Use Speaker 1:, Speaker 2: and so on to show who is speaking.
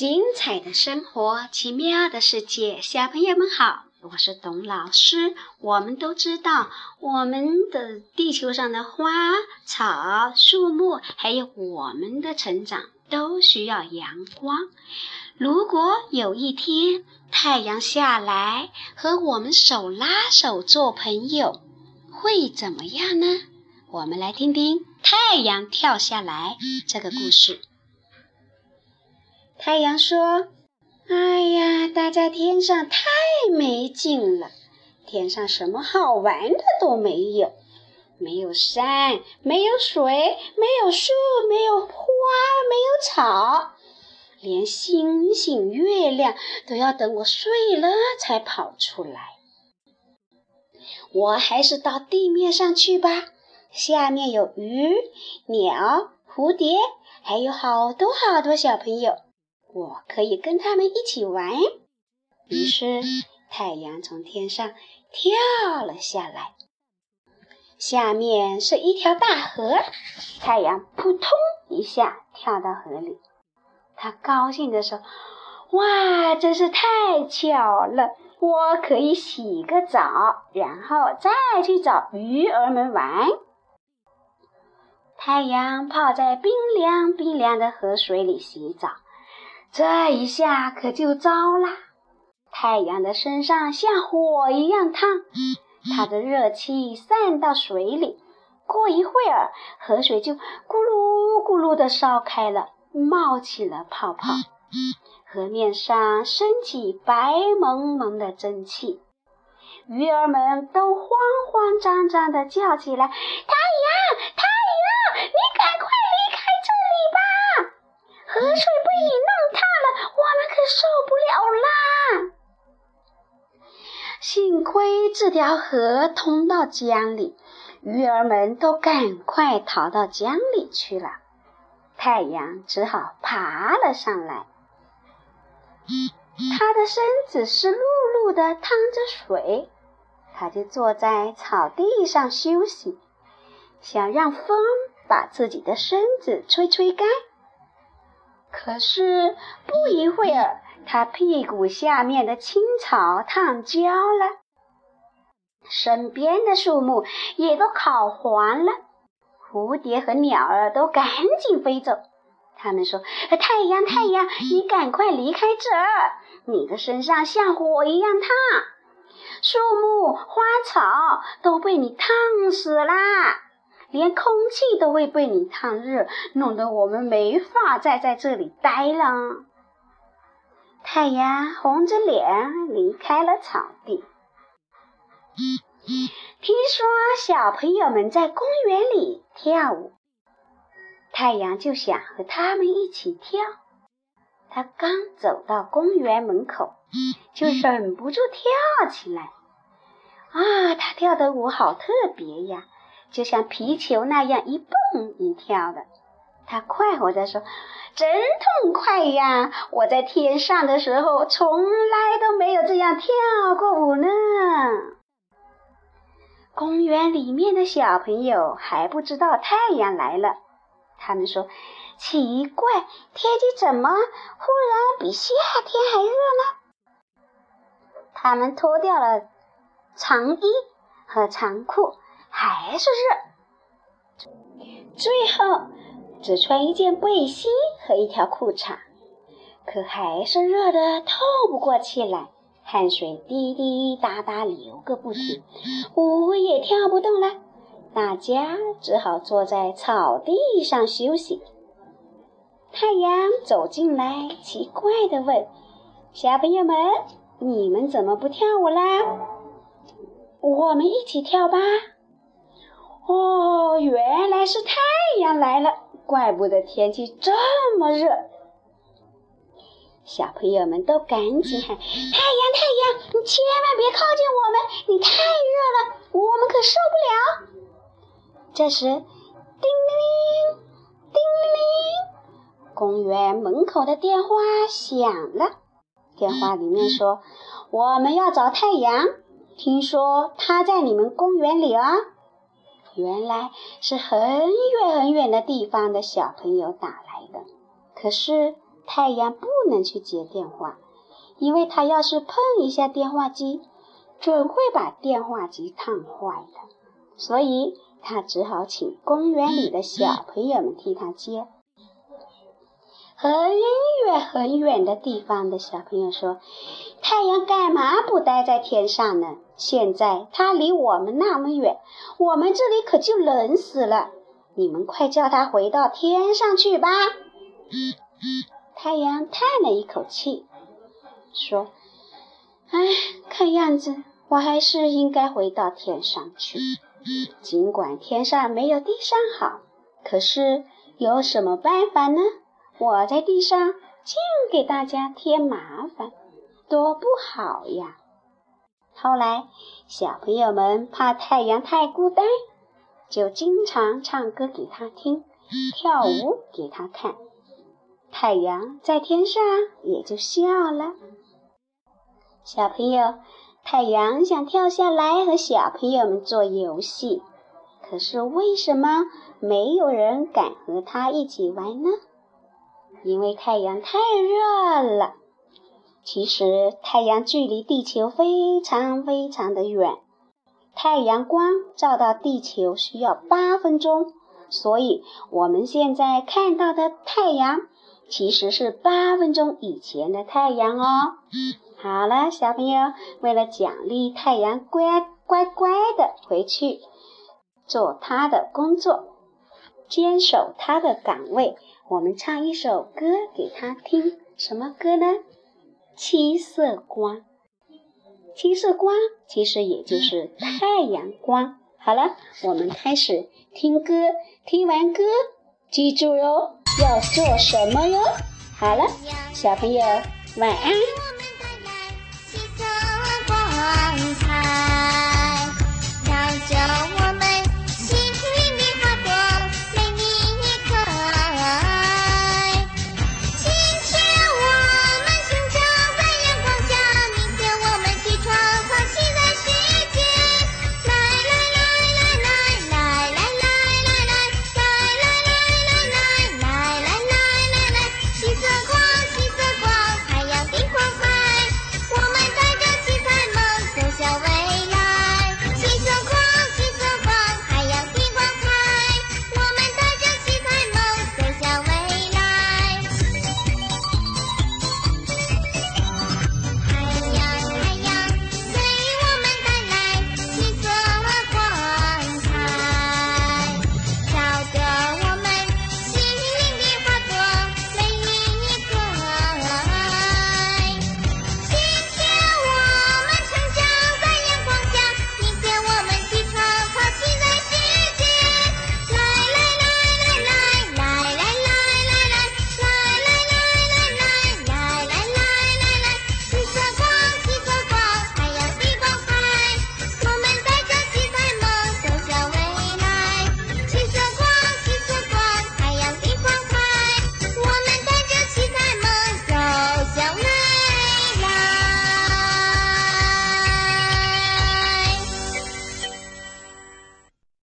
Speaker 1: 精彩的生活，奇妙的世界，小朋友们好，我是董老师。我们都知道，我们的地球上的花草树木，还有我们的成长，都需要阳光。如果有一天太阳下来，和我们手拉手做朋友，会怎么样呢？我们来听听《太阳跳下来》这个故事。太阳说：“哎呀，待在天上太没劲了，天上什么好玩的都没有，没有山，没有水，没有树，没有花，没有草，连星星、月亮都要等我睡了才跑出来。我还是到地面上去吧，下面有鱼、鸟、蝴蝶，还有好多好多小朋友。”我可以跟他们一起玩。于是，太阳从天上跳了下来。下面是一条大河，太阳扑通一下跳到河里。他高兴地说：“哇，真是太巧了！我可以洗个澡，然后再去找鱼儿们玩。”太阳泡在冰凉冰凉的河水里洗澡。这一下可就糟啦！太阳的身上像火一样烫，它的热气散到水里，过一会儿，河水就咕噜咕噜地烧开了，冒起了泡泡，河面上升起白蒙蒙的蒸汽，鱼儿们都慌慌张张地叫起来：“，太阳，这条河通到江里，鱼儿们都赶快逃到江里去了。太阳只好爬了上来，它的身子湿漉漉的，淌着水，它就坐在草地上休息，想让风把自己的身子吹吹干。可是不一会儿，他屁股下面的青草烫焦了，身边的树木也都烤黄了，蝴蝶和鸟儿都赶紧飞走。他们说：“太阳，太阳，你赶快离开这儿！你的身上像火一样烫，树木、花草都被你烫死啦！”连空气都会被你烫热，弄得我们没法再在这里待了。太阳红着脸离开了草地。听说小朋友们在公园里跳舞，太阳就想和他们一起跳。他刚走到公园门口，就忍不住跳起来。啊，他跳的舞好特别呀！就像皮球那样一蹦一跳的，他快活地说：“真痛快呀！我在天上的时候从来都没有这样跳过舞呢。”公园里面的小朋友还不知道太阳来了，他们说：“奇怪，天气怎么忽然比夏天还热呢？”他们脱掉了长衣和长裤。还是热，最后只穿一件背心和一条裤衩，可还是热得透不过气来，汗水滴滴答答流个不停，舞也跳不动了。大家只好坐在草地上休息。太阳走进来，奇怪地问：“小朋友们，你们怎么不跳舞啦？我们一起跳吧。”哦，原来是太阳来了，怪不得天气这么热。小朋友们都赶紧喊：“太阳，太阳，你千万别靠近我们，你太热了，我们可受不了。”这时，叮铃铃叮铃，公园门口的电话响了。电话里面说：“我们要找太阳，听说他在你们公园里啊。”原来是很远很远的地方的小朋友打来的，可是太阳不能去接电话，因为他要是碰一下电话机，准会把电话机烫坏的。所以他只好请公园里的小朋友们替他接。很远很远的地方的小朋友说：“太阳干嘛不待在天上呢？现在它离我们那么远，我们这里可就冷死了。你们快叫它回到天上去吧。”太阳叹了一口气，说：“哎，看样子我还是应该回到天上去。尽管天上没有地上好，可是有什么办法呢？”我在地上净给大家添麻烦，多不好呀！后来，小朋友们怕太阳太孤单，就经常唱歌给他听，跳舞给他看。太阳在天上也就笑了。小朋友，太阳想跳下来和小朋友们做游戏，可是为什么没有人敢和他一起玩呢？因为太阳太热了。其实太阳距离地球非常非常的远，太阳光照到地球需要八分钟，所以我们现在看到的太阳其实是八分钟以前的太阳哦。好了，小朋友，为了奖励太阳乖乖乖的回去做他的工作，坚守他的岗位。我们唱一首歌给他听，什么歌呢？七色光。七色光其实也就是太阳光。好了，我们开始听歌。听完歌，记住哟，要做什么哟？好了，小朋友晚安。